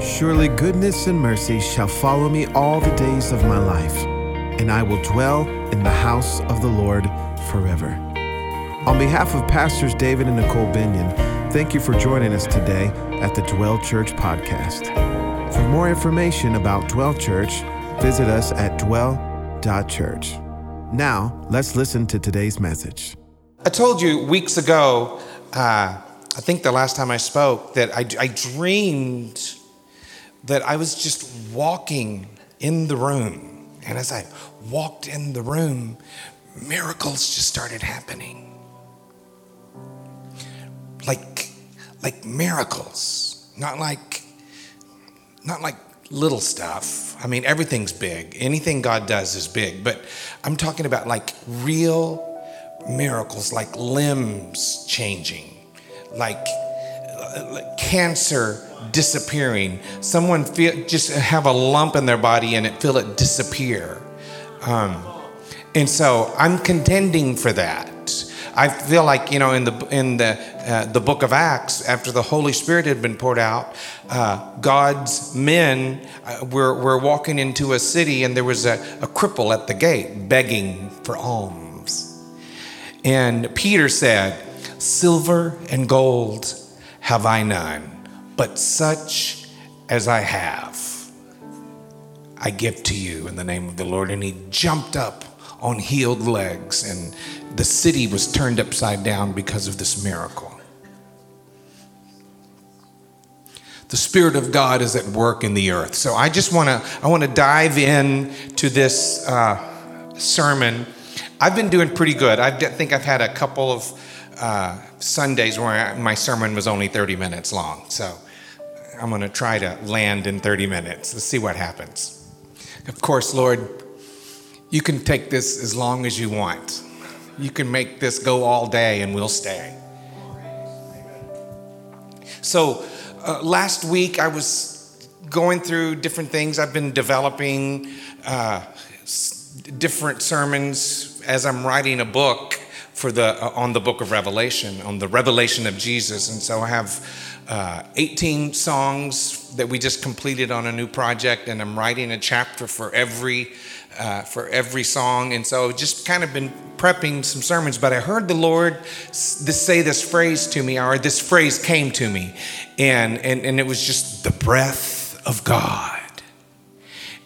Surely goodness and mercy shall follow me all the days of my life, and I will dwell in the house of the Lord forever. On behalf of Pastors David and Nicole Binion, thank you for joining us today at the Dwell Church podcast. For more information about Dwell Church, visit us at dwell.church. Now, let's listen to today's message. I told you weeks ago, uh, I think the last time I spoke, that I, I dreamed that I was just walking in the room. And as I walked in the room, miracles just started happening. Like, like miracles, not like, not like little stuff. I mean, everything's big. Anything God does is big, but I'm talking about like real miracles, like limbs changing, like, cancer disappearing. Someone feel just have a lump in their body and it feel it disappear. Um, and so I'm contending for that. I feel like you know in the in the uh, the book of Acts, after the Holy Spirit had been poured out, uh, God's men uh, were were walking into a city, and there was a, a cripple at the gate begging for alms. And Peter said, "Silver and gold have I none, but such as I have, I give to you in the name of the Lord." And he jumped up on healed legs, and the city was turned upside down because of this miracle. The Spirit of God is at work in the earth. So I just want to I want to dive in to this uh, sermon. I've been doing pretty good. I think I've had a couple of uh, Sundays where I, my sermon was only 30 minutes long. So I'm going to try to land in 30 minutes. Let's see what happens. Of course, Lord, you can take this as long as you want. You can make this go all day and we'll stay. So, uh, last week I was going through different things. I've been developing uh, different sermons as I'm writing a book for the uh, on the book of Revelation, on the revelation of Jesus. And so I have uh, 18 songs that we just completed on a new project, and I'm writing a chapter for every uh, for every song. And so just kind of been prepping some sermons, but I heard the Lord this, say this phrase to me, or this phrase came to me, and, and, and it was just the breath of God.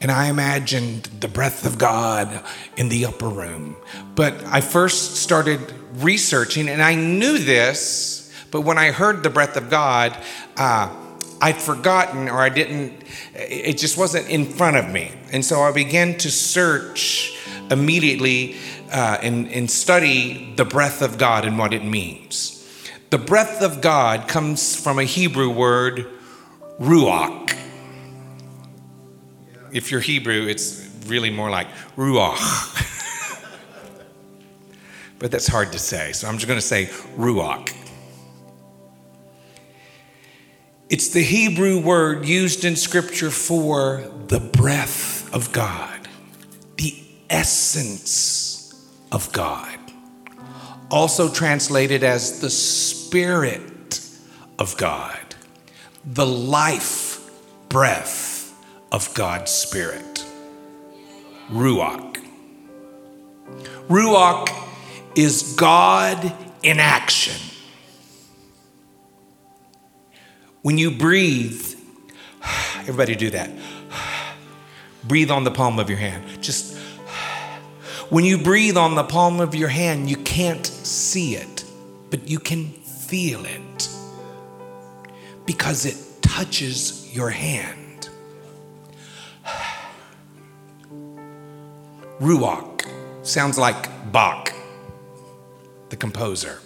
And I imagined the breath of God in the upper room. But I first started researching, and I knew this, but when I heard the breath of God, uh, I'd forgotten or I didn't, it just wasn't in front of me. And so I began to search immediately uh, and, and study the breath of God and what it means. The breath of God comes from a Hebrew word, ruach. If you're Hebrew, it's really more like ruach. but that's hard to say, so I'm just going to say ruach. It's the Hebrew word used in Scripture for the breath of God, the essence of God. Also translated as the Spirit of God, the life breath of God's Spirit. Ruach. Ruach is God in action. When you breathe, everybody do that. Breathe on the palm of your hand. Just when you breathe on the palm of your hand, you can't see it, but you can feel it because it touches your hand. Ruach sounds like Bach, the composer.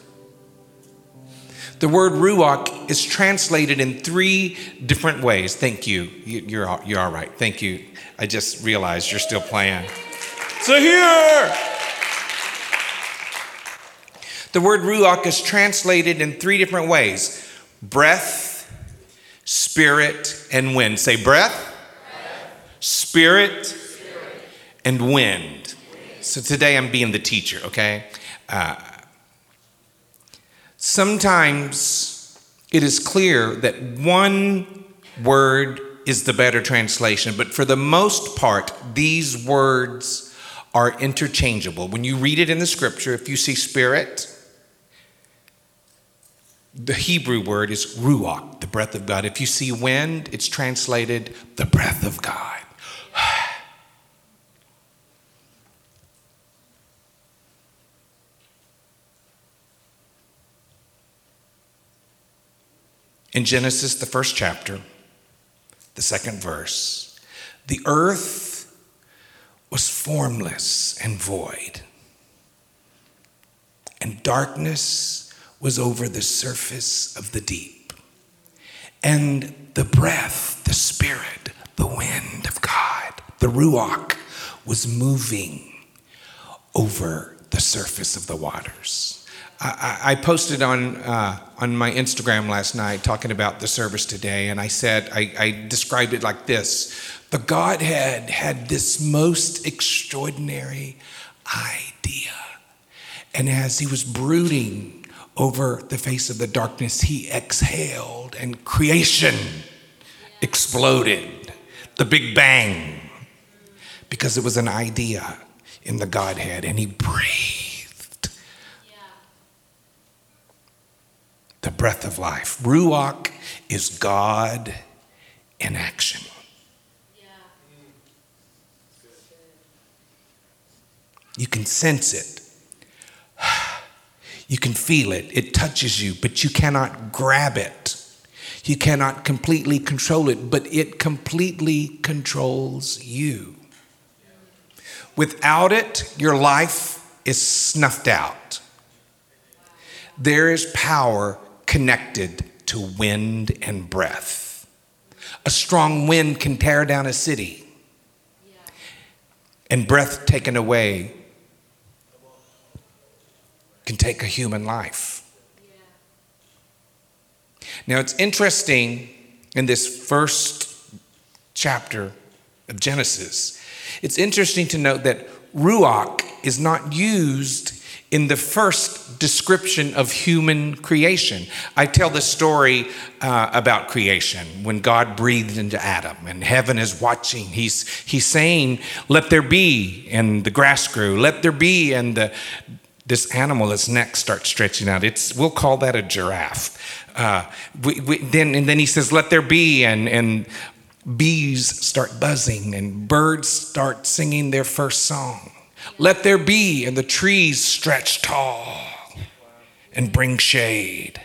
The word ruach is translated in three different ways. Thank you. You're, you're all right. Thank you. I just realized you're still playing. So here. The word ruach is translated in three different ways breath, spirit, and wind. Say breath, breath. Spirit, and wind. So today I'm being the teacher, okay? Uh, Sometimes it is clear that one word is the better translation, but for the most part, these words are interchangeable. When you read it in the scripture, if you see spirit, the Hebrew word is ruach, the breath of God. If you see wind, it's translated the breath of God. In Genesis, the first chapter, the second verse, the earth was formless and void, and darkness was over the surface of the deep. And the breath, the spirit, the wind of God, the Ruach, was moving over the surface of the waters. I, I posted on uh, on my Instagram last night talking about the service today, and I said I, I described it like this: the Godhead had this most extraordinary idea, and as he was brooding over the face of the darkness, he exhaled, and creation exploded, the Big Bang, because it was an idea in the Godhead, and he breathed the breath of life. Ruach is God in action. You can sense it. You can feel it. It touches you, but you cannot grab it. You cannot completely control it, but it completely controls you. Without it, your life is snuffed out. There is power connected to wind and breath. A strong wind can tear down a city, and breath taken away can take a human life. Now, it's interesting in this first chapter of Genesis, it's interesting to note that Ruach is not used in the first description of human creation. I tell the story uh, about creation when God breathed into Adam and heaven is watching. He's, he's saying, Let there be, and the grass grew, let there be, and the, this animal, its neck starts stretching out. It's, we'll call that a giraffe. Uh, we, we, then, and then he says, Let there be, and, and bees start buzzing, and birds start singing their first song. Let there be, and the trees stretch tall and bring shade.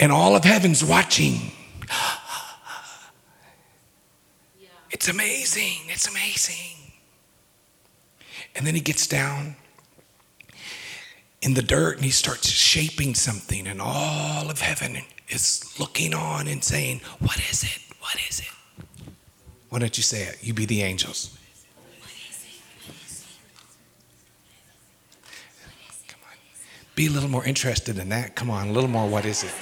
And all of heaven's watching. It's amazing. It's amazing. And then he gets down in the dirt and he starts shaping something, and all of heaven is looking on and saying, What is it? What is it? Why don't you say it? You be the angels. Be a little more interested in that. Come on, a little more. What is it?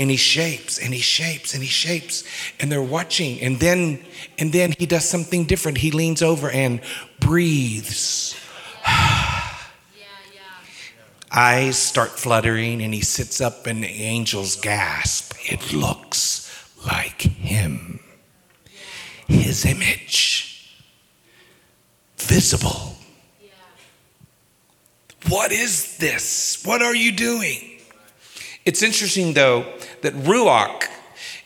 and he shapes and he shapes and he shapes and they're watching and then and then he does something different he leans over and breathes eyes start fluttering and he sits up and the angels gasp it looks like him his image visible what is this? What are you doing? It's interesting, though, that Ruach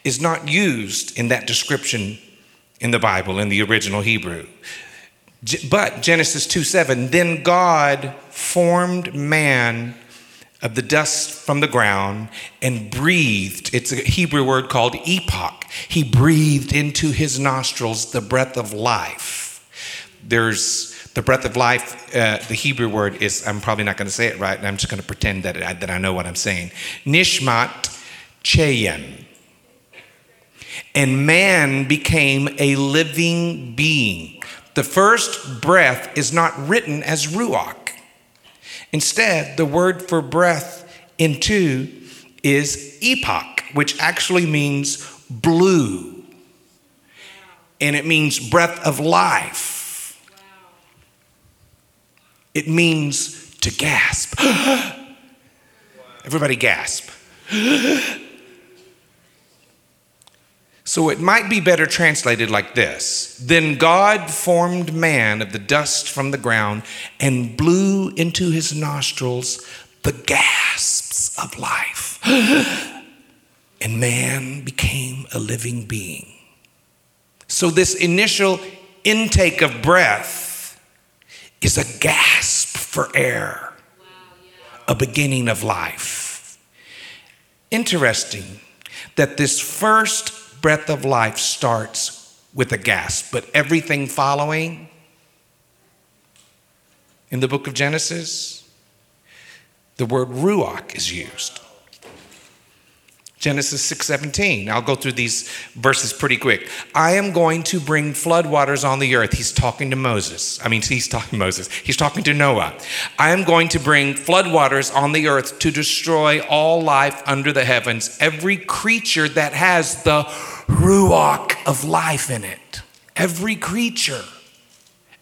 is not used in that description in the Bible, in the original Hebrew. But Genesis 2 7, then God formed man of the dust from the ground and breathed. It's a Hebrew word called epoch. He breathed into his nostrils the breath of life. There's the breath of life, uh, the Hebrew word is, I'm probably not going to say it right, and I'm just going to pretend that I, that I know what I'm saying. Nishmat Chayim. And man became a living being. The first breath is not written as Ruach. Instead, the word for breath into is epoch, which actually means blue. And it means breath of life. It means to gasp. Everybody gasp. So it might be better translated like this Then God formed man of the dust from the ground and blew into his nostrils the gasps of life. and man became a living being. So, this initial intake of breath is a gasp for air, a beginning of life. Interesting that this first breath of life starts with a gasp, but everything following in the book of Genesis, the word ruach is used. Genesis 6:17. I'll go through these verses pretty quick. I am going to bring floodwaters on the earth. He's talking to Moses. I mean, he's talking Moses. He's talking to Noah. I am going to bring floodwaters on the earth to destroy all life under the heavens, every creature that has the ruach of life in it. Every creature,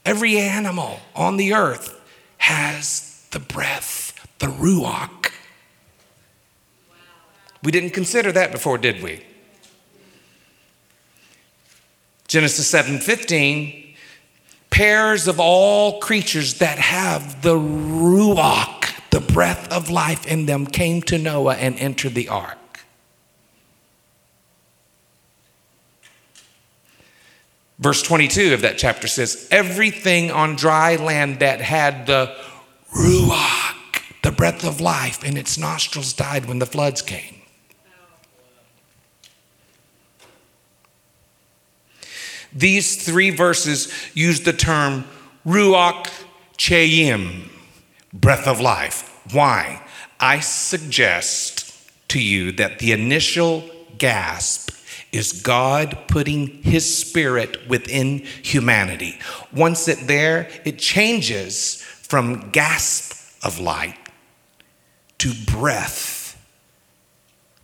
every animal on the earth has the breath, the ruach we didn't consider that before, did we? Genesis 7:15 pairs of all creatures that have the ruach, the breath of life in them came to Noah and entered the ark. Verse 22 of that chapter says, Everything on dry land that had the ruach, the breath of life in its nostrils, died when the floods came. These three verses use the term Ruach Chayim, breath of life. Why? I suggest to you that the initial gasp is God putting his spirit within humanity. Once it there, it changes from gasp of light to breath,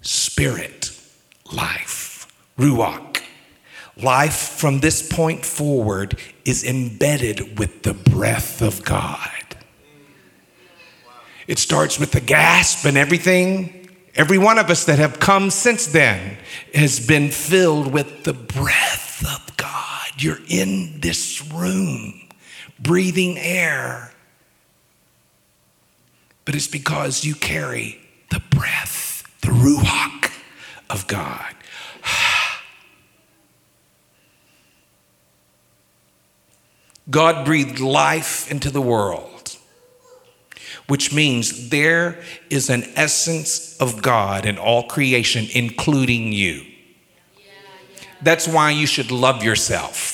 spirit, life, ruach. Life from this point forward is embedded with the breath of God. It starts with the gasp and everything. Every one of us that have come since then has been filled with the breath of God. You're in this room, breathing air. But it's because you carry the breath, the ruach of God. God breathed life into the world, which means there is an essence of God in all creation, including you. That's why you should love yourself.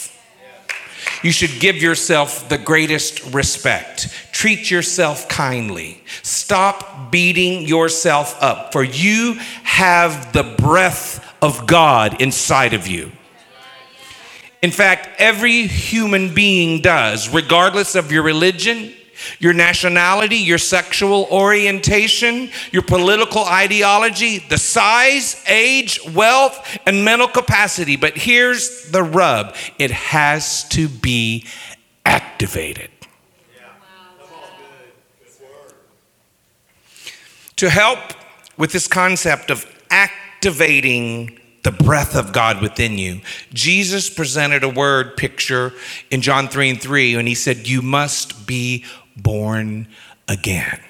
You should give yourself the greatest respect. Treat yourself kindly. Stop beating yourself up, for you have the breath of God inside of you. In fact, every human being does, regardless of your religion, your nationality, your sexual orientation, your political ideology, the size, age, wealth, and mental capacity. But here's the rub it has to be activated. To help with this concept of activating the breath of God within you. Jesus presented a word picture in John 3 and 3 when he said, You must be born again.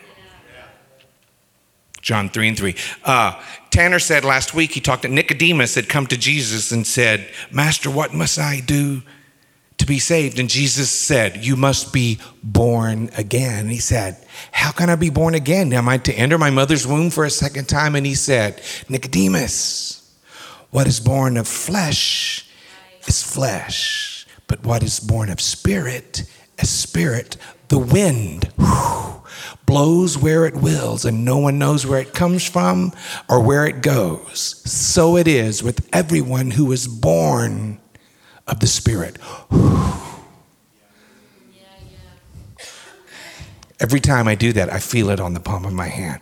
John 3 and 3. Uh, Tanner said last week, he talked to Nicodemus had come to Jesus and said, Master, what must I do to be saved? And Jesus said, You must be born again. And he said, How can I be born again? Am I to enter my mother's womb for a second time? And he said, Nicodemus, what is born of flesh is flesh, but what is born of spirit is spirit. The wind whew, blows where it wills, and no one knows where it comes from or where it goes. So it is with everyone who is born of the Spirit. Every time I do that, I feel it on the palm of my hand.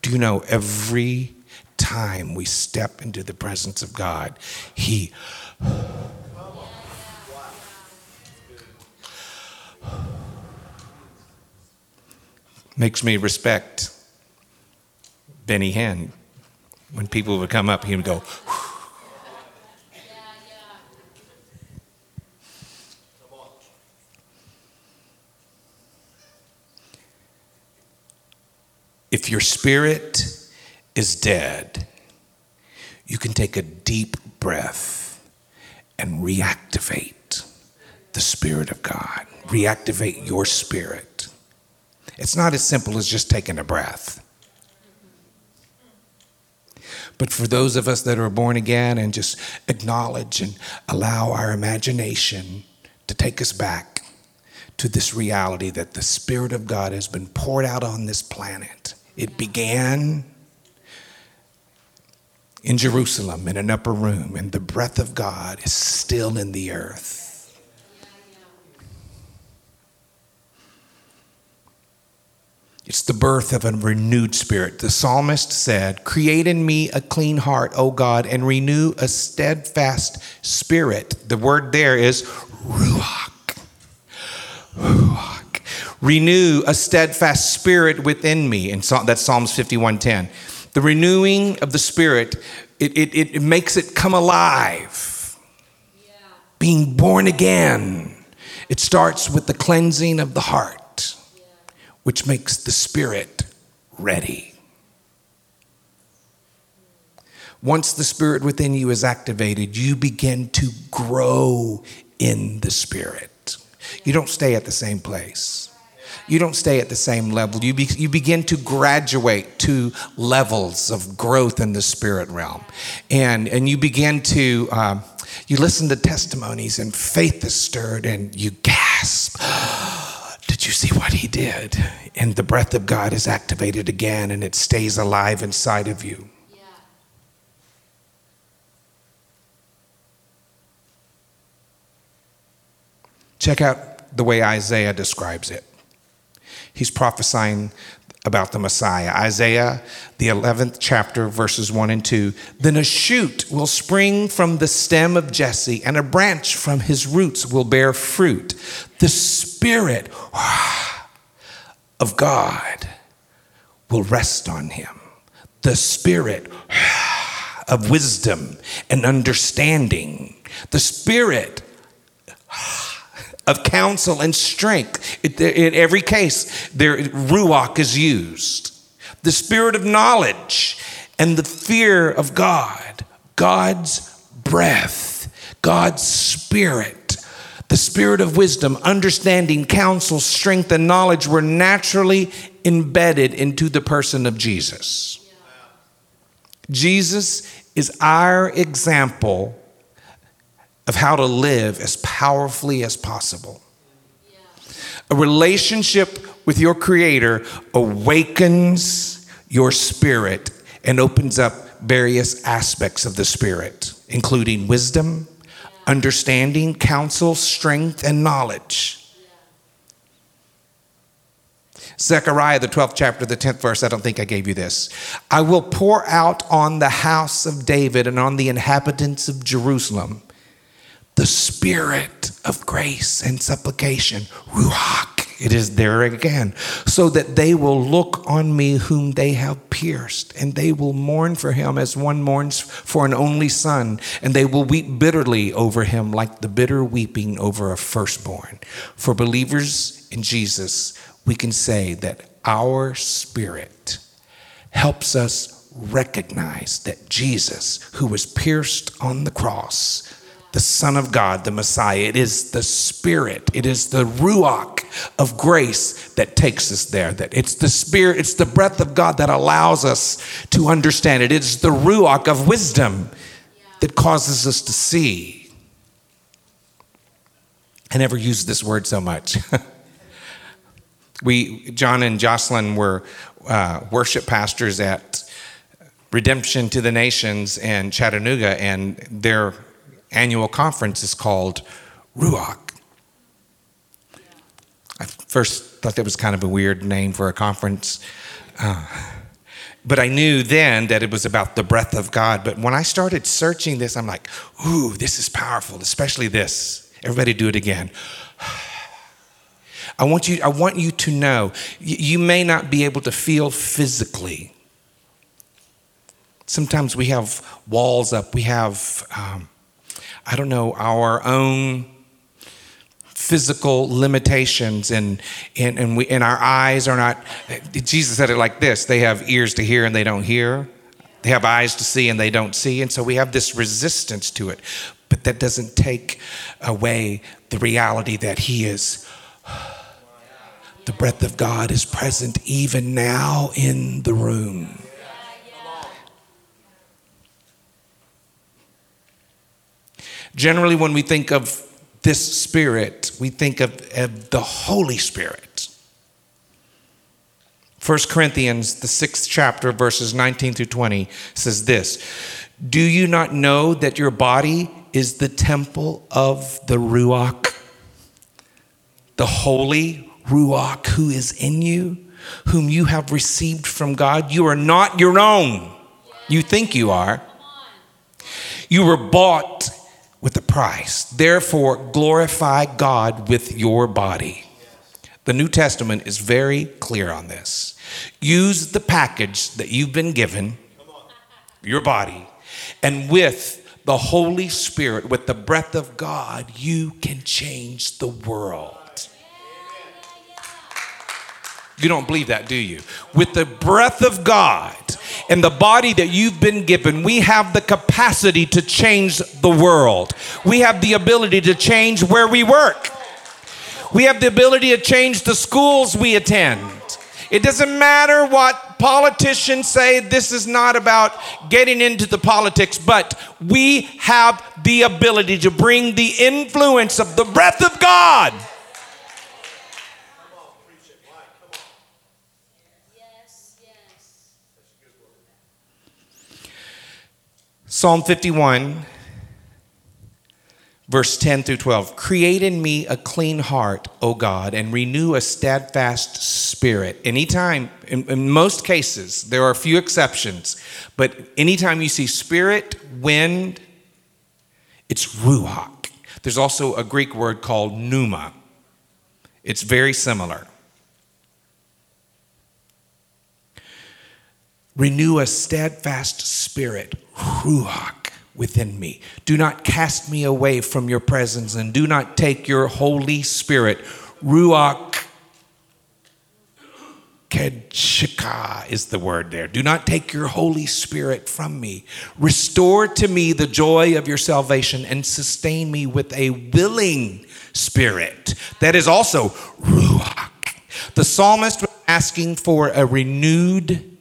Do you know every time we step into the presence of God, He. makes me respect Benny Hinn. When people would come up, he would go, if your spirit is dead, you can take a deep breath and reactivate the Spirit of God, reactivate your spirit. It's not as simple as just taking a breath. But for those of us that are born again and just acknowledge and allow our imagination to take us back to this reality that the Spirit of God has been poured out on this planet. It began in Jerusalem in an upper room, and the breath of God is still in the earth. It's the birth of a renewed spirit. The psalmist said, Create in me a clean heart, O God, and renew a steadfast spirit. The word there is ruach. Ruach. Renew a steadfast spirit within me. And that's Psalms 51:10. The renewing of the spirit, it, it, it makes it come alive. Yeah. Being born again. It starts with the cleansing of the heart which makes the spirit ready. Once the spirit within you is activated, you begin to grow in the spirit. You don't stay at the same place. You don't stay at the same level. You, be, you begin to graduate to levels of growth in the spirit realm. And, and you begin to, uh, you listen to testimonies and faith is stirred and you gasp did you see what he did? And the breath of God is activated again and it stays alive inside of you. Yeah. Check out the way Isaiah describes it. He's prophesying about the Messiah. Isaiah, the 11th chapter, verses 1 and 2. Then a shoot will spring from the stem of Jesse, and a branch from his roots will bear fruit. The Spirit of God will rest on him. The Spirit of wisdom and understanding. The Spirit of counsel and strength. in every case, there ruach is used. The spirit of knowledge and the fear of God, God's breath, God's spirit, the spirit of wisdom, understanding, counsel, strength, and knowledge were naturally embedded into the person of Jesus. Jesus is our example of how to live as powerfully as possible. A relationship with your Creator awakens your spirit and opens up various aspects of the Spirit, including wisdom, understanding, counsel, strength, and knowledge. Zechariah, the 12th chapter, the 10th verse, I don't think I gave you this. I will pour out on the house of David and on the inhabitants of Jerusalem the spirit of grace and supplication, ruach. It is there again, so that they will look on me whom they have pierced, and they will mourn for him as one mourns for an only son, and they will weep bitterly over him like the bitter weeping over a firstborn. For believers in Jesus, we can say that our spirit helps us recognize that Jesus, who was pierced on the cross, the Son of God, the Messiah. It is the Spirit, it is the Ruach of grace that takes us there. That it's the Spirit, it's the breath of God that allows us to understand it. It's the Ruach of wisdom that causes us to see. I never used this word so much. we, John and Jocelyn, were uh, worship pastors at Redemption to the Nations in Chattanooga, and their annual conference is called Ruach. I first thought that was kind of a weird name for a conference. Uh, but I knew then that it was about the breath of God. But when I started searching this, I'm like, ooh, this is powerful, especially this. Everybody do it again. I want you, I want you to know you may not be able to feel physically. Sometimes we have walls up, we have um, I don't know, our own physical limitations and, and, and, we, and our eyes are not, Jesus said it like this they have ears to hear and they don't hear. They have eyes to see and they don't see. And so we have this resistance to it. But that doesn't take away the reality that He is. The breath of God is present even now in the room. Generally, when we think of this Spirit, we think of, of the Holy Spirit. 1 Corinthians, the sixth chapter, verses 19 through 20, says this Do you not know that your body is the temple of the Ruach, the Holy Ruach who is in you, whom you have received from God? You are not your own. You think you are. You were bought with a price. Therefore, glorify God with your body. The New Testament is very clear on this. Use the package that you've been given, your body, and with the Holy Spirit, with the breath of God, you can change the world. You don't believe that, do you? With the breath of God and the body that you've been given, we have the capacity to change the world. We have the ability to change where we work. We have the ability to change the schools we attend. It doesn't matter what politicians say, this is not about getting into the politics, but we have the ability to bring the influence of the breath of God Psalm 51, verse 10 through 12. Create in me a clean heart, O God, and renew a steadfast spirit. Anytime, in, in, most cases, there are a few exceptions, but anytime you see spirit, wind, it's ruach. There's also a Greek word called pneuma. It's very similar. Renew a steadfast spirit, ruach, within me. Do not cast me away from your presence and do not take your Holy Spirit, ruach, kedshika is the word there. Do not take your Holy Spirit from me. Restore to me the joy of your salvation and sustain me with a willing spirit. That is also ruach. The psalmist was asking for a renewed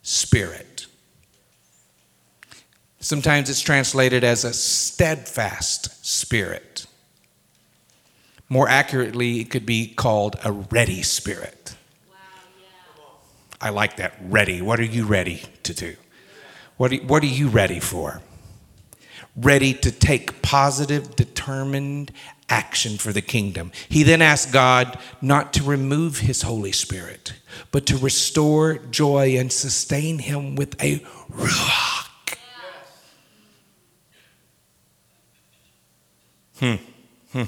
spirit. Sometimes it's translated as a steadfast spirit. More accurately, it could be called a ready spirit. I like that. Ready. What are you ready to do? What are, what are you ready for? Ready to take positive, determined action for the kingdom. He then asked God not to remove his Holy Spirit, but to restore joy and sustain him with a ruach. Hmm.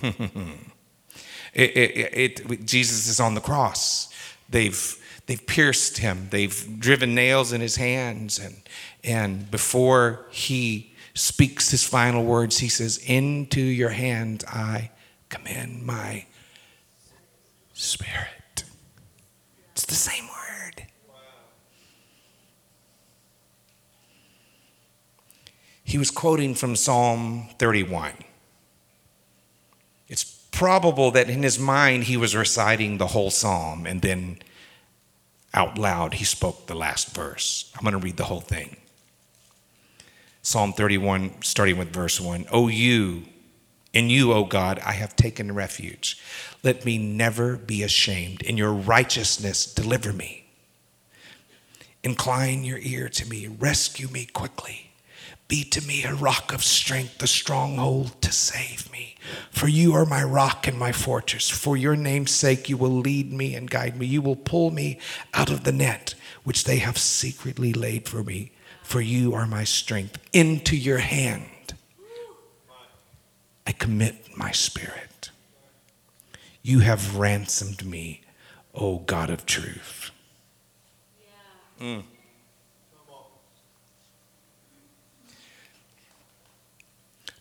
it, it, it, Jesus is on the cross. They've, they've pierced him. They've driven nails in his hands. And, and before he speaks his final words, he says, Into your hands I commend my spirit. It's the same word. He was quoting from Psalm 31. Probable that in his mind he was reciting the whole psalm and then out loud he spoke the last verse. I'm going to read the whole thing. Psalm 31, starting with verse 1. O you, in you, O God, I have taken refuge. Let me never be ashamed. In your righteousness, deliver me. Incline your ear to me. Rescue me quickly. Be to me a rock of strength, a stronghold to save me. For you are my rock and my fortress. For your name's sake, you will lead me and guide me. You will pull me out of the net which they have secretly laid for me. For you are my strength. Into your hand I commit my spirit. You have ransomed me, O God of truth. Mm.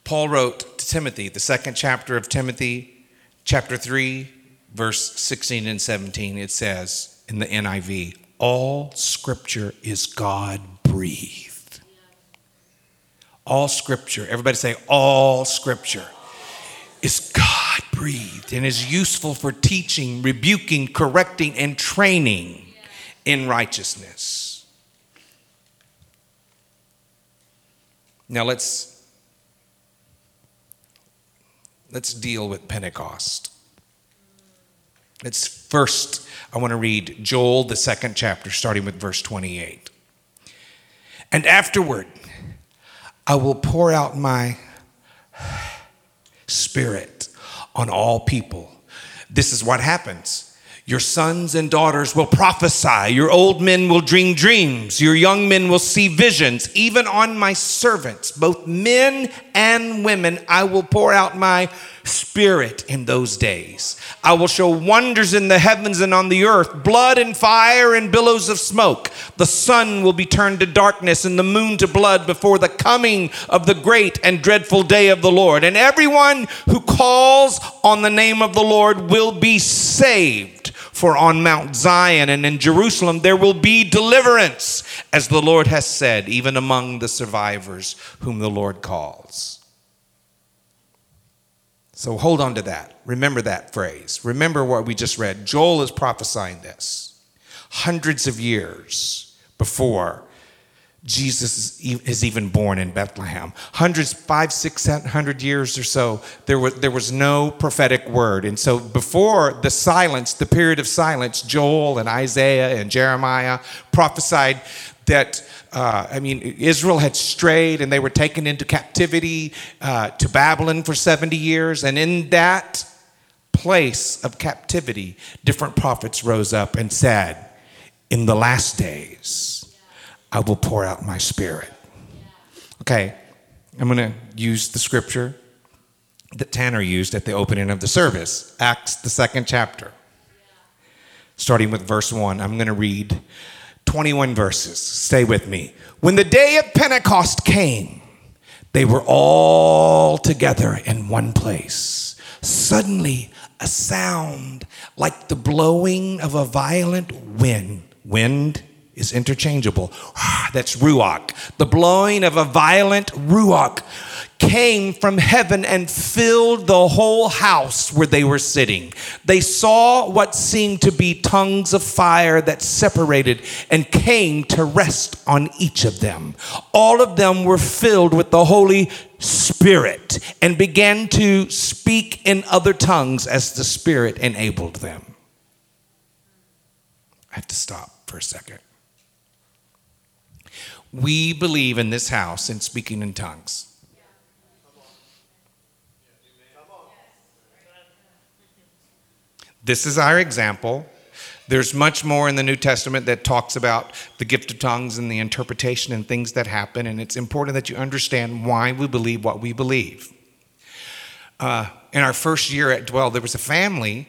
Paul wrote to Timothy, the second chapter of Timothy, chapter 3, verse 16 and 17, it says in the NIV, all scripture is God breathed. All scripture, everybody say, all scripture is God breathed and is useful for teaching, rebuking, correcting, and training in righteousness. Now let's let's deal with Pentecost. Let's first I want to read Joel the second chapter starting with verse 28. And afterward I will pour out my spirit on all people. This is what happens. Your sons and daughters will prophesy. Your old men will dream dreams. Your young men will see visions. Even on my servants, both men and women, I will pour out my spirit in those days. I will show wonders in the heavens and on the earth, blood and fire and billows of smoke. The sun will be turned to darkness and the moon to blood before the coming of the great and dreadful day of the Lord. And everyone who calls on the name of the Lord will be saved. For on Mount Zion and in Jerusalem there will be deliverance, as the Lord has said, even among the survivors whom the Lord calls. So hold on to that. Remember that phrase. Remember what we just read. Joel is prophesying this hundreds of years before Jesus is even born in Bethlehem. Hundreds, five, six, hundred years or so, there was, there was no prophetic word. And so before the silence, the period of silence, Joel and Isaiah and Jeremiah prophesied that, uh, I mean, Israel had strayed and they were taken into captivity uh, to Babylon for 70 years. And in that place of captivity, different prophets rose up and said, In the last days, I will pour out my spirit. Okay, I'm going to use the scripture that Tanner used at the opening of the service, Acts, the second chapter. Starting with verse 1, I'm going to read 21 verses. Stay with me. When the day of Pentecost came, they were all together in one place. Suddenly, a sound like the blowing of a violent wind. Wind is interchangeable. Ah, that's ruach. The blowing of a violent ruach came from heaven and filled the whole house where they were sitting. They saw what seemed to be tongues of fire that separated and came to rest on each of them. All of them were filled with the Holy Spirit and began to speak in other tongues as the Spirit enabled them. I have to stop for a second. We believe in this house in speaking in tongues. This is our example. There's much more in the New Testament that talks about the gift of tongues and the interpretation and things that happen, and it's important that you understand why we believe what we believe. Uh, in our first year at Dwell, there was a family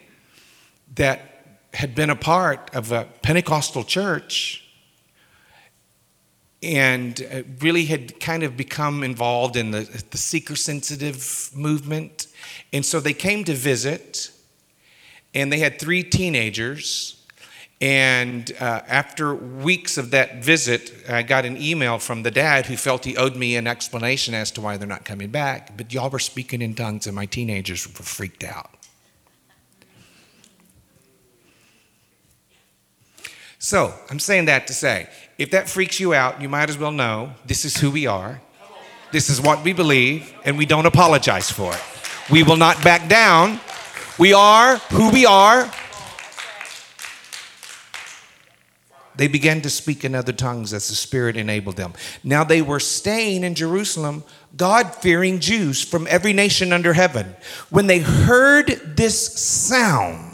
that had been a part of a Pentecostal church and uh, really had kind of become involved in the, the seeker sensitive movement. And so they came to visit, and they had three teenagers. And uh, after weeks of that visit, I got an email from the dad who felt he owed me an explanation as to why they're not coming back. But y'all were speaking in tongues, and my teenagers were freaked out. So I'm saying that to say if that freaks you out, you might as well know this is who we are, this is what we believe, and we don't apologize for it. We will not back down. We are who we are. They began to speak in other tongues as the Spirit enabled them. Now they were staying in Jerusalem, God fearing Jews from every nation under heaven. When they heard this sound,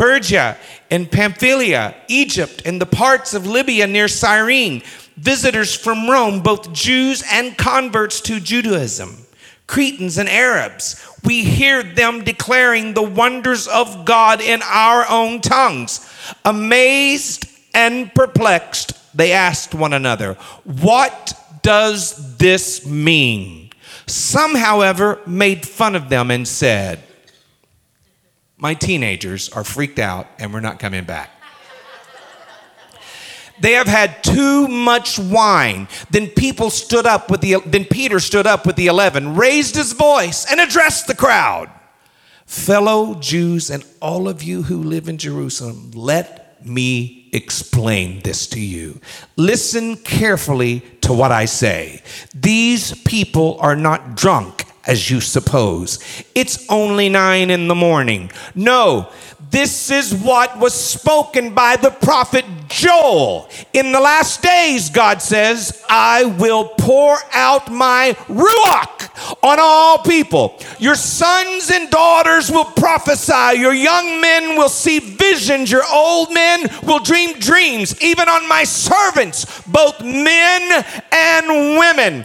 Persia and Pamphylia, Egypt, and the parts of Libya near Cyrene, visitors from Rome, both Jews and converts to Judaism, Cretans and Arabs. We hear them declaring the wonders of God in our own tongues. Amazed and perplexed, they asked one another, What does this mean? Some, however, made fun of them and said, My teenagers are freaked out and we're not coming back. They have had too much wine. Then people stood up with the then Peter stood up with the 11, raised his voice and addressed the crowd. Fellow Jews and all of you who live in Jerusalem, let me explain this to you. Listen carefully to what I say. These people are not drunk as you suppose. It's only nine in the morning. No, this is what was spoken by the prophet Joel. In the last days, God says, I will pour out my Ruach on all people. Your sons and daughters will prophesy. Your young men will see visions. Your old men will dream dreams. Even on my servants, both men and women,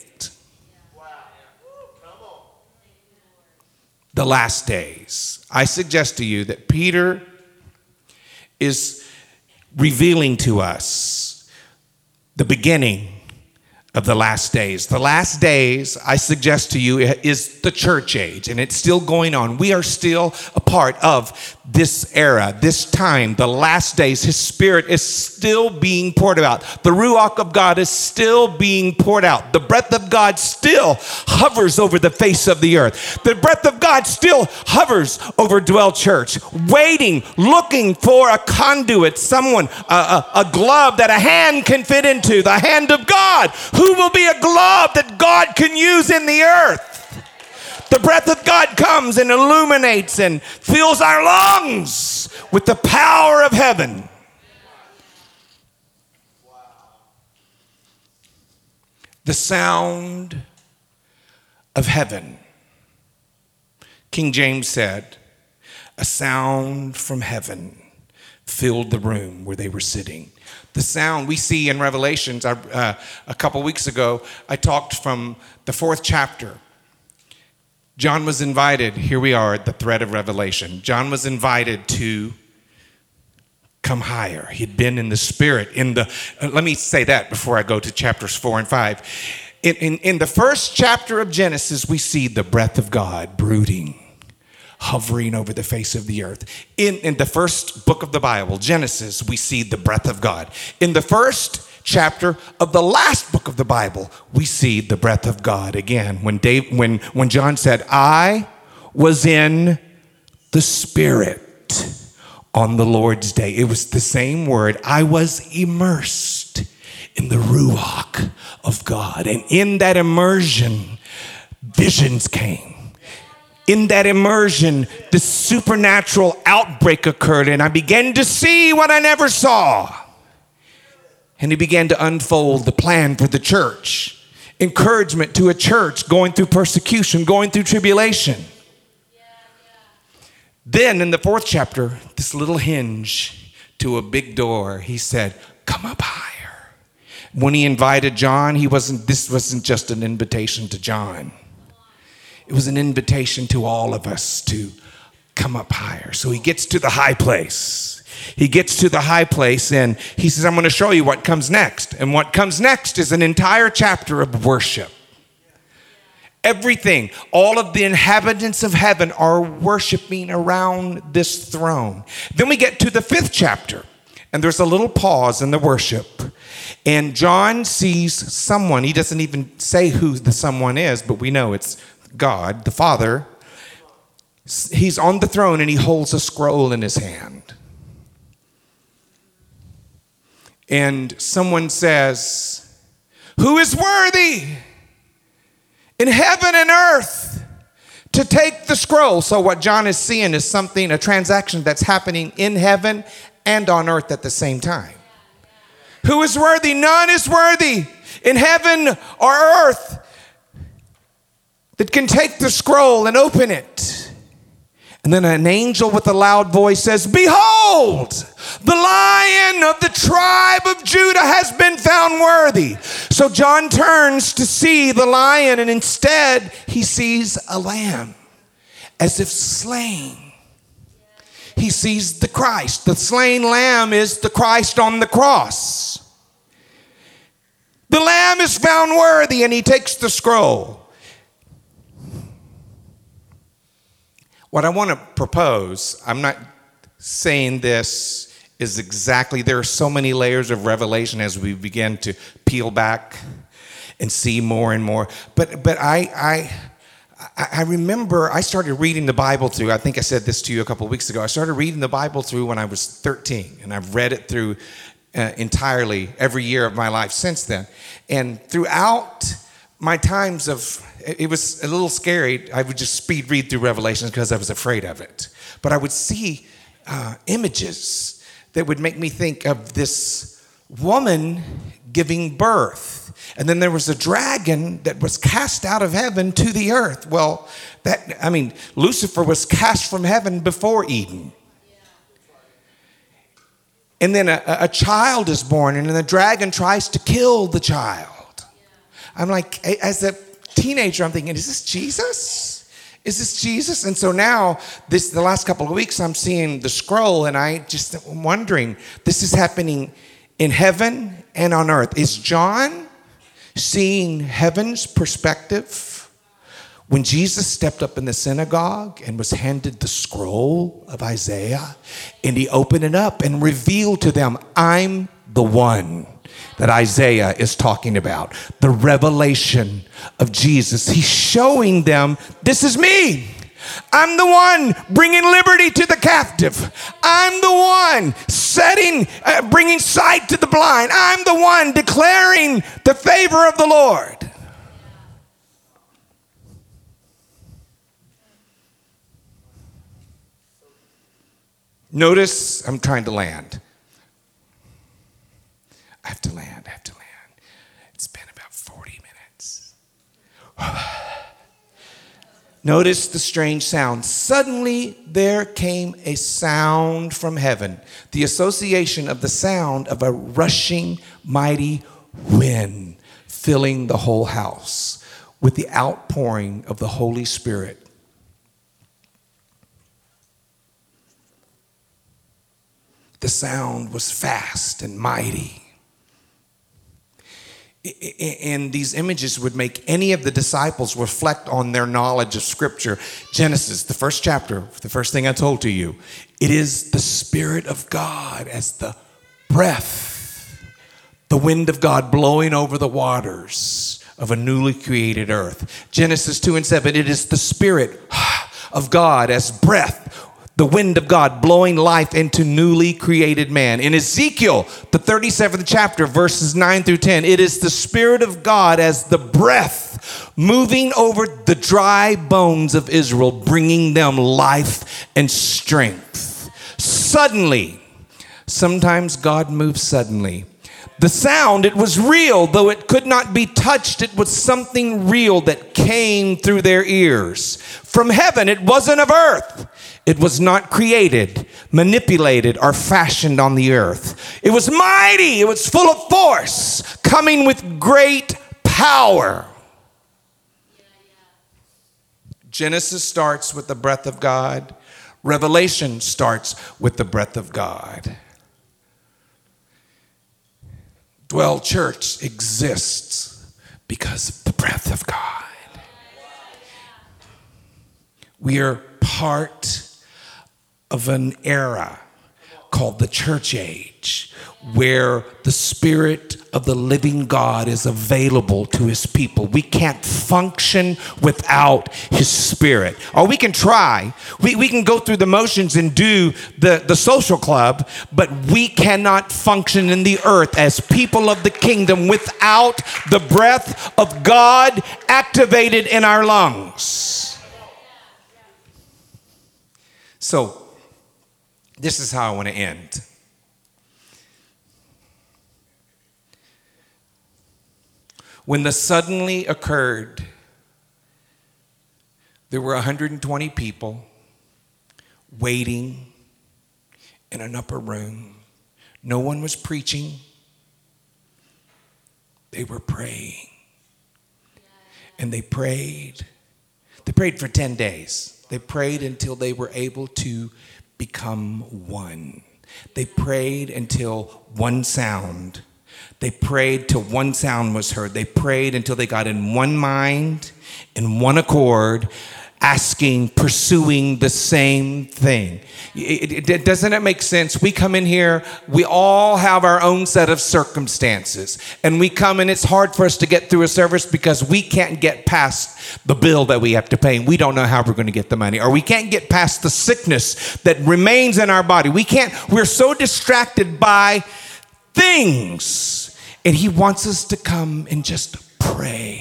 The last days. I suggest to you that Peter is revealing to us the beginning of the last days. The last days, I suggest to you, is the church age, and it's still going on. We are still a part of this era, this time, the last days. His spirit is still being poured out. The Ruach of God is still being poured out. The breath of God still hovers over the face of the earth. The breath of God still hovers over Dwell Church, waiting, looking for a conduit, someone, a, a, a glove that a hand can fit into, the hand of God who will be a glove that God can use in the earth? The breath of God comes and illuminates and fills our lungs with the power of heaven. The sound of heaven. King James said, a sound from heaven filled the room where they were sitting the sound we see in Revelations. Uh, a couple weeks ago, I talked from the fourth chapter. John was invited, here we are at the thread of Revelation. John was invited to come higher. He'd been in the spirit, in the, uh, let me say that before I go to chapters four and five. In, in, in the first chapter of Genesis, we see the breath of God brooding hovering over the face of the earth. In, in the first book of the Bible, Genesis, we see the breath of God. In the first chapter of the last book of the Bible, we see the breath of God again. When, Dave, when, when John said, I was in the Spirit on the Lord's day, it was the same word. I was immersed in the Ruach of God. And in that immersion, visions came in that immersion, the supernatural outbreak occurred, and I began to see what I never saw. And he began to unfold the plan for the church encouragement to a church going through persecution, going through tribulation. Then in the fourth chapter, this little hinge to a big door, he said, Come up higher. When he invited John, he wasn't, this wasn't just an invitation to John. It was an invitation to all of us to come up higher. So he gets to the high place. He gets to the high place and he says, I'm going to show you what comes next. And what comes next is an entire chapter of worship. Everything, all of the inhabitants of heaven are worshiping around this throne. Then we get to the fifth chapter, and there's a little pause in the worship. And John sees someone. He doesn't even say who the someone is, but we know it's God, the Father, he's on the throne and he holds a scroll in his hand. and someone says, Who is worthy in heaven and earth to take the scroll? So, what John is seeing is something, a transaction that's happening in heaven and on earth at the same time. Who is worthy? None is worthy in heaven or earth that can take the scroll and open it. And then an angel with a loud voice says, Behold, the lion of the tribe of Judah has been found worthy. So John turns to see the lion, and instead he sees a lamb as if slain. He sees the Christ. The slain lamb is the Christ on the cross. The lamb is found worthy, and he takes the scroll. What I want to propose, I'm not saying this is exactly, there are so many layers of revelation as we begin to peel back and see more and more. But, but I, I, I remember I started reading the Bible through, I think I said this to you a couple weeks ago. I started reading the Bible through when I was 13, and I've read it through uh, entirely every year of my life since then. And throughout my times of it was a little scary. I would just speed read through Revelations because I was afraid of it. But I would see uh, images that would make me think of this woman giving birth. And then there was a dragon that was cast out of heaven to the earth. Well, that, I mean, Lucifer was cast from heaven before Eden. And then a, a child is born, and then the dragon tries to kill the child. I'm like, as a teenager, I'm thinking, is this Jesus? Is this Jesus? And so now, this the last couple of weeks, I'm seeing the scroll, and I just am wondering, this is happening in heaven and on earth. Is John seeing heaven's perspective? When Jesus stepped up in the synagogue and was handed the scroll of Isaiah, and he opened it up and revealed to them, I'm the one that Isaiah is talking about the revelation of Jesus. He's showing them, This is me. I'm the one bringing liberty to the captive. I'm the one setting, uh, bringing sight to the blind. I'm the one declaring the favor of the Lord. Notice I'm trying to land. Have to land, I have to land. It's been about 40 minutes. Notice the strange sound. Suddenly there came a sound from heaven, the association of the sound of a rushing mighty wind filling the whole house with the outpouring of the Holy Spirit. The sound was fast and mighty and these images would make any of the disciples reflect on their knowledge of scripture. Genesis the first chapter the first thing i told to you it is the spirit of god as the breath the wind of god blowing over the waters of a newly created earth. Genesis 2 and 7 it is the spirit of god as breath the wind of God blowing life into newly created man. In Ezekiel, the 37th chapter, verses 9 through 10, it is the Spirit of God as the breath moving over the dry bones of Israel, bringing them life and strength. Suddenly, sometimes God moves suddenly. The sound, it was real, though it could not be touched. It was something real that came through their ears. From heaven, it wasn't of earth. It was not created, manipulated, or fashioned on the earth. It was mighty, it was full of force, coming with great power. Genesis starts with the breath of God, Revelation starts with the breath of God. Dwell Church exists because of the breath of God. We are part of an era, called the church age, where the Spirit of the living God is available to his people. We can't function without his spirit. Or we can try. We, we can go through the motions and do the, the social club, but we cannot function in the earth as people of the kingdom without the breath of God activated in our lungs. So, this is how I want to end. When the suddenly occurred, there were 120 people waiting in an upper room. No one was preaching, they were praying. And they prayed. They prayed for 10 days. They prayed until they were able to become one. They prayed until one sound they prayed till one sound was heard. They prayed until they got in one mind, in one accord, asking, pursuing the same thing. It, it, doesn't it make sense? We come in here, we all have our own set of circumstances, and we come and it's hard for us to get through a service because we can't get past the bill that we have to pay, and we don't know how we're going to get the money, or we can't get past the sickness that remains in our body. We can't, we're so distracted by things and He wants us to come and just pray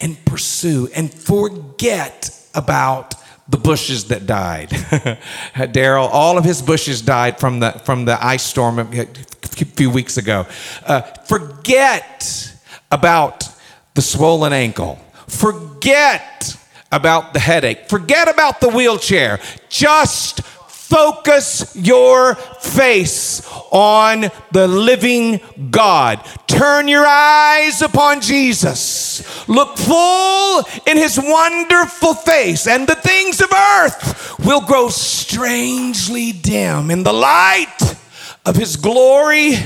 and pursue and forget about the bushes that died. Daryl, all of his bushes died from the, from the ice storm a few weeks ago. Uh, forget about the swollen ankle. Forget about the headache. Forget about the wheelchair. Just Focus your face on the living God. Turn your eyes upon Jesus. Look full in his wonderful face, and the things of earth will grow strangely dim in the light of his glory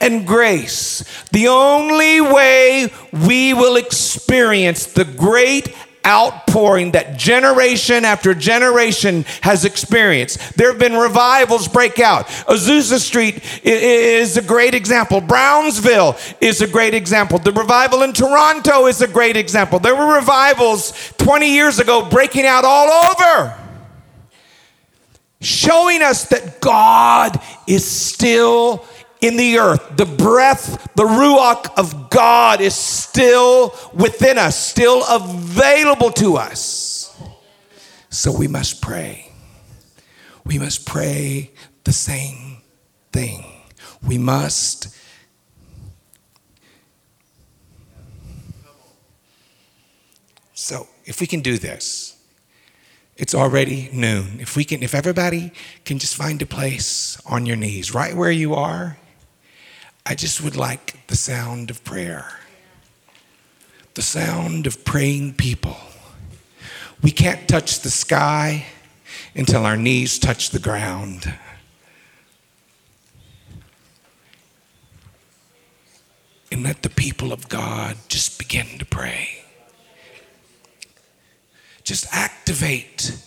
and grace. The only way we will experience the great outpouring that generation after generation has experienced. There have been revivals break out. Azusa Street is a great example. Brownsville is a great example. The revival in Toronto is a great example. There were revivals 20 years ago breaking out all over. Showing us that God is still in the earth. The breath, the Ruach of God is still within us, still available to us. So we must pray. We must pray the same thing. We must. So, if we can do this, it's already noon. If we can, if everybody can just find a place on your knees, right where you are, I just would like the sound of prayer, the sound of praying people. We can't touch the sky until our knees touch the ground. And let the people of God just begin to pray. Just activate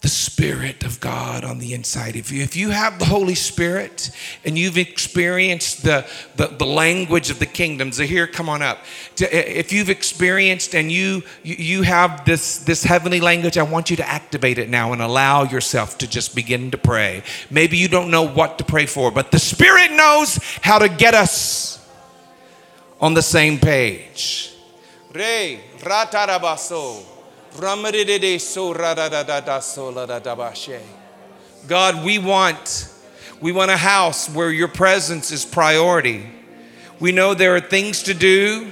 the Spirit of God on the inside of you. If you have the Holy Spirit and you've experienced the, the, the language of the kingdoms, here, come on up. If you've experienced and you, you have this, this heavenly language, I want you to activate it now and allow yourself to just begin to pray. Maybe you don't know what to pray for, but the Spirit knows how to get us on the same page. Re, ratarabaso. God, we want we want a house where your presence is priority. We know there are things to do.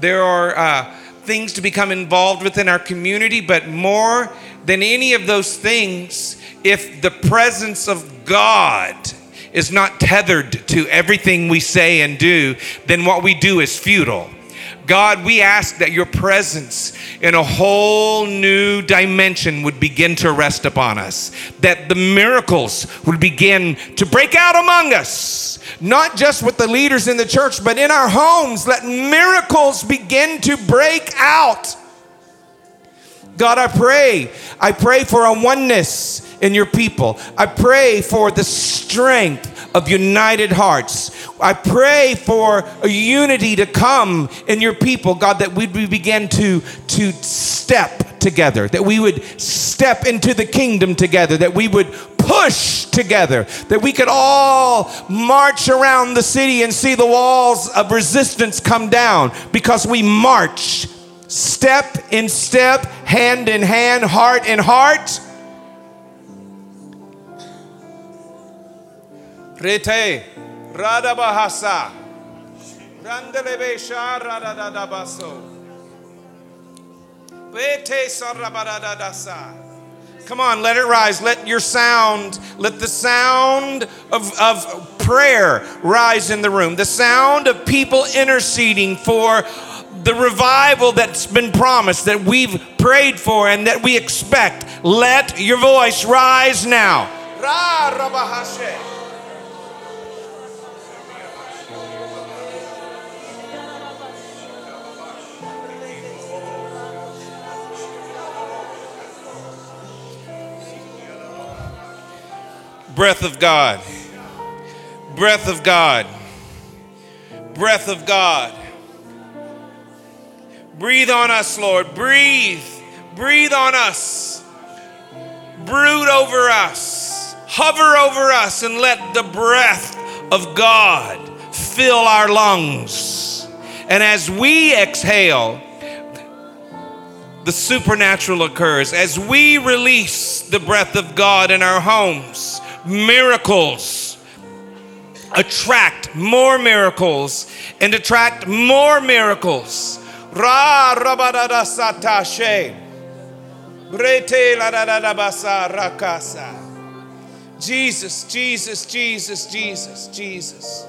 There are uh, things to become involved with in our community, but more than any of those things, if the presence of God is not tethered to everything we say and do, then what we do is futile. God, we ask that your presence in a whole new dimension would begin to rest upon us, that the miracles would begin to break out among us, not just with the leaders in the church, but in our homes. Let miracles begin to break out God, I pray. I pray for a oneness in your people. I pray for the strength of united hearts. I pray for a unity to come in your people, God, that we begin to, to step together, that we would step into the kingdom together, that we would push together, that we could all march around the city and see the walls of resistance come down because we march step in step, hand in hand, heart in heart. Rete, Radabahasa, Randelebesha, Radadabaso. Come on, let it rise. Let your sound, let the sound of, of prayer rise in the room. The sound of people interceding for the revival that's been promised, that we've prayed for, and that we expect. Let your voice rise now. Breath of God. Breath of God. Breath of God. Breathe on us, Lord. Breathe. Breathe on us. Brood over us. Hover over us and let the breath of God fill our lungs. And as we exhale, the supernatural occurs. As we release the breath of God in our homes, miracles attract more miracles and attract more miracles. Ra rabadada satashe. Brete la da rakasa. Jesus, Jesus, Jesus, Jesus, Jesus.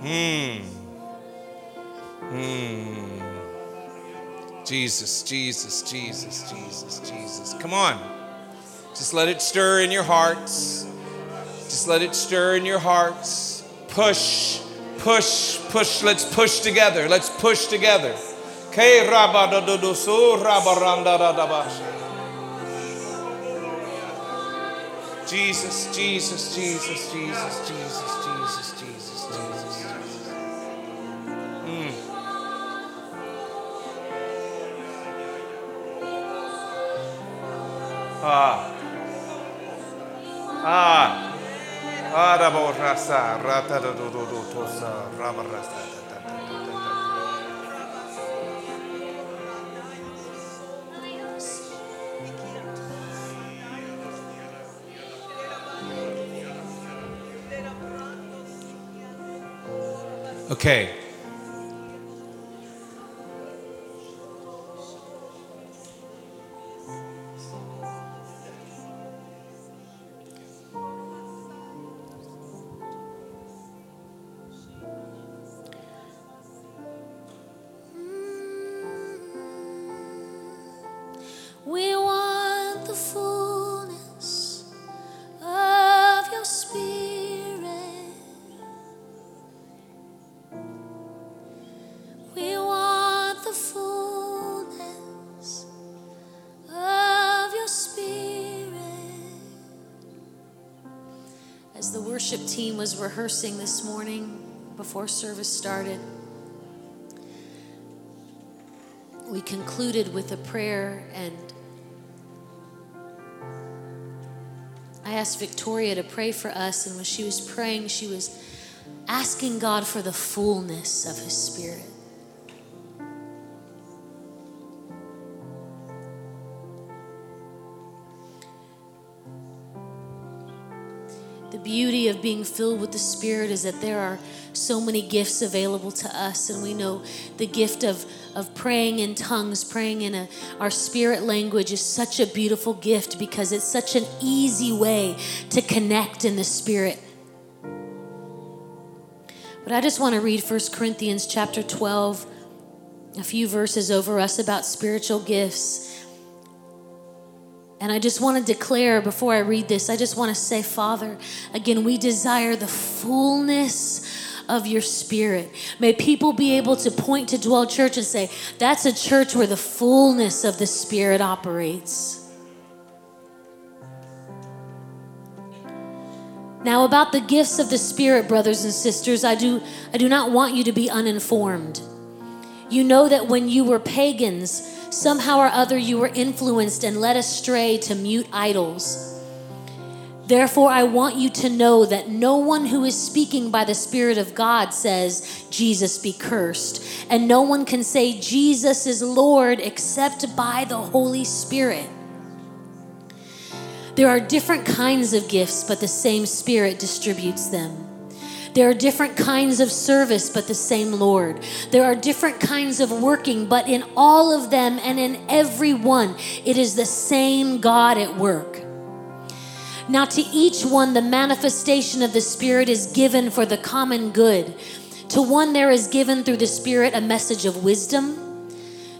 Hmm. Hmm. Jesus, Jesus, Jesus, Jesus, Jesus. Come on. Just let it stir in your hearts. Just let it stir in your hearts. Push, push, push. Let's push together. Let's push together. Jesus, Jesus, Jesus, Jesus, Jesus, Jesus, Ah. Ah. Araborasa, rata do do do do tosa, rabarasa. Okay. Was rehearsing this morning before service started, we concluded with a prayer and I asked Victoria to pray for us, and when she was praying, she was asking God for the fullness of His Spirit. Being filled with the Spirit is that there are so many gifts available to us, and we know the gift of, of praying in tongues, praying in a, our spirit language is such a beautiful gift because it's such an easy way to connect in the Spirit. But I just want to read 1 Corinthians chapter 12, a few verses over us about spiritual gifts. And I just want to declare before I read this, I just want to say, Father, again, we desire the fullness of your spirit. May people be able to point to Dwell Church and say, that's a church where the fullness of the spirit operates. Now about the gifts of the spirit brothers and sisters I do I do not want you to be uninformed. You know that when you were pagans somehow or other you were influenced and led astray to mute idols. Therefore, I want you to know that no one who is speaking by the Spirit of God says, Jesus be cursed. And no one can say, Jesus is Lord, except by the Holy Spirit. There are different kinds of gifts, but the same Spirit distributes them. There are different kinds of service, but the same Lord. There are different kinds of working, but in all of them and in every one, it is the same God at work. Now, to each one, the manifestation of the Spirit is given for the common good. To one, there is given through the Spirit a message of wisdom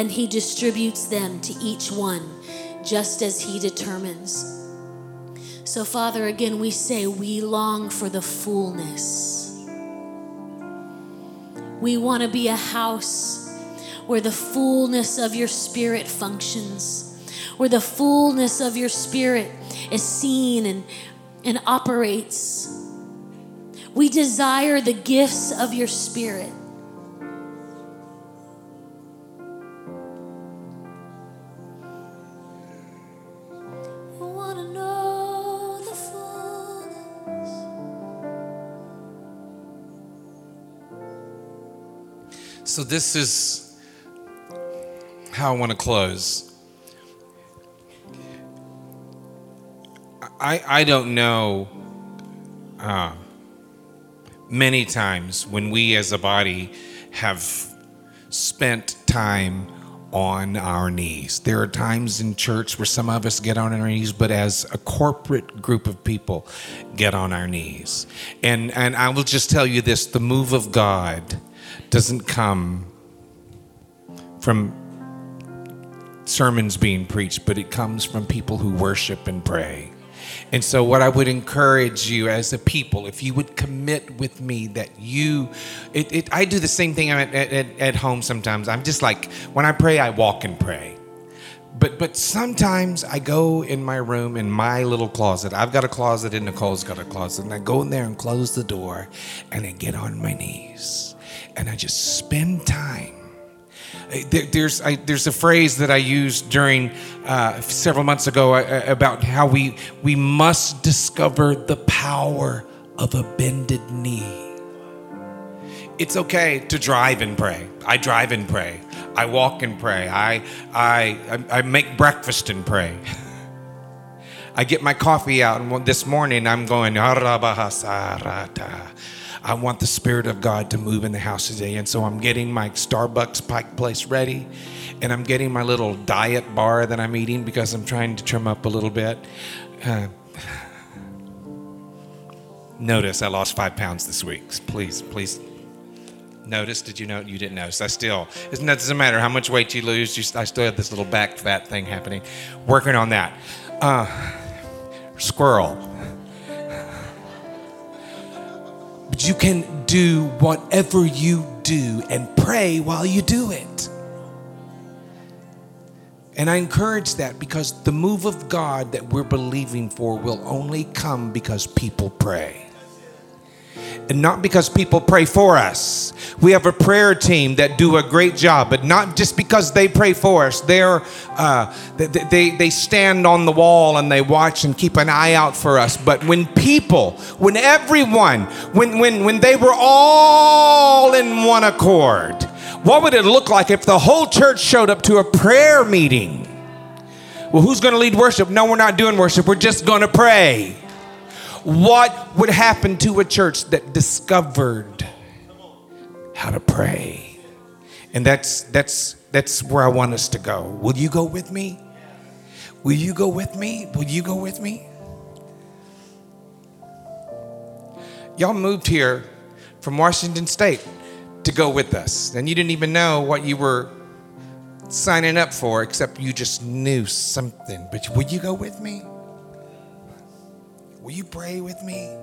and He distributes them to each one just as He determines. So, Father, again, we say we long for the fullness. We want to be a house where the fullness of your Spirit functions, where the fullness of your Spirit is seen and, and operates. We desire the gifts of your Spirit. So, this is how I want to close. I, I don't know uh, many times when we as a body have spent time on our knees. There are times in church where some of us get on our knees, but as a corporate group of people get on our knees. And and I will just tell you this, the move of God doesn't come from sermons being preached, but it comes from people who worship and pray. And so, what I would encourage you as a people, if you would commit with me that you, it, it, I do the same thing at, at, at home sometimes. I'm just like, when I pray, I walk and pray. But, but sometimes I go in my room, in my little closet. I've got a closet, and Nicole's got a closet. And I go in there and close the door, and I get on my knees and I just spend time. There's I, there's a phrase that I used during uh, several months ago uh, about how we we must discover the power of a bended knee. It's okay to drive and pray. I drive and pray. I walk and pray. I I I make breakfast and pray. I get my coffee out, and this morning I'm going. I want the Spirit of God to move in the house today. And so I'm getting my Starbucks Pike Place ready. And I'm getting my little diet bar that I'm eating because I'm trying to trim up a little bit. Uh, notice I lost five pounds this week. Please, please notice. Did you know? You didn't notice. I still, it doesn't matter how much weight you lose, you, I still have this little back fat thing happening. Working on that. Uh, squirrel. But you can do whatever you do and pray while you do it. And I encourage that because the move of God that we're believing for will only come because people pray and not because people pray for us. We have a prayer team that do a great job, but not just because they pray for us. They're uh, they, they they stand on the wall and they watch and keep an eye out for us. But when people, when everyone, when when when they were all in one accord, what would it look like if the whole church showed up to a prayer meeting? Well, who's going to lead worship? No, we're not doing worship. We're just going to pray what would happen to a church that discovered how to pray. And that's that's that's where I want us to go. Will you go with me? Will you go with me? Will you go with me? Y'all moved here from Washington State to go with us. And you didn't even know what you were signing up for, except you just knew something. But will you go with me? Will you pray with me?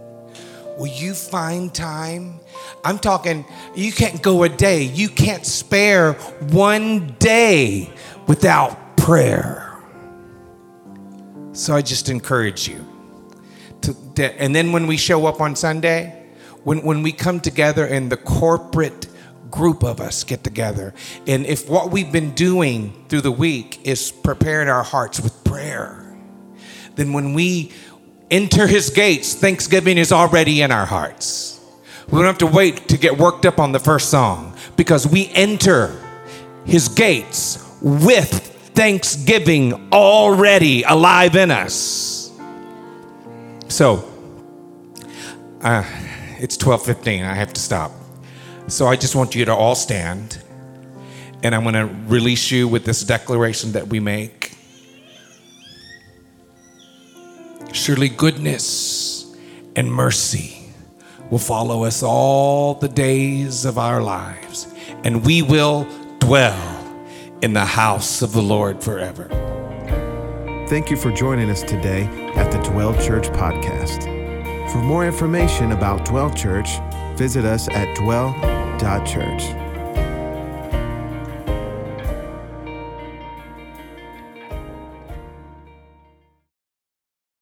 Will you find time? I'm talking, you can't go a day, you can't spare one day without prayer. So I just encourage you. To, and then when we show up on Sunday, when, when we come together in the corporate group of us get together, and if what we've been doing through the week is preparing our hearts with prayer, then when we enter his gates, thanksgiving is already in our hearts. We don't have to wait to get worked up on the first song because we enter his gates with thanksgiving already alive in us. So, uh, it's 12:15. I have to stop. So I just want you to all stand and I'm going to release you with this declaration that we make. Surely goodness and mercy will follow us all the days of our lives, and we will dwell in the house of the Lord forever. Thank you for joining us today at the Dwell Church podcast. For more information about Dwell Church, visit us at dwell.church.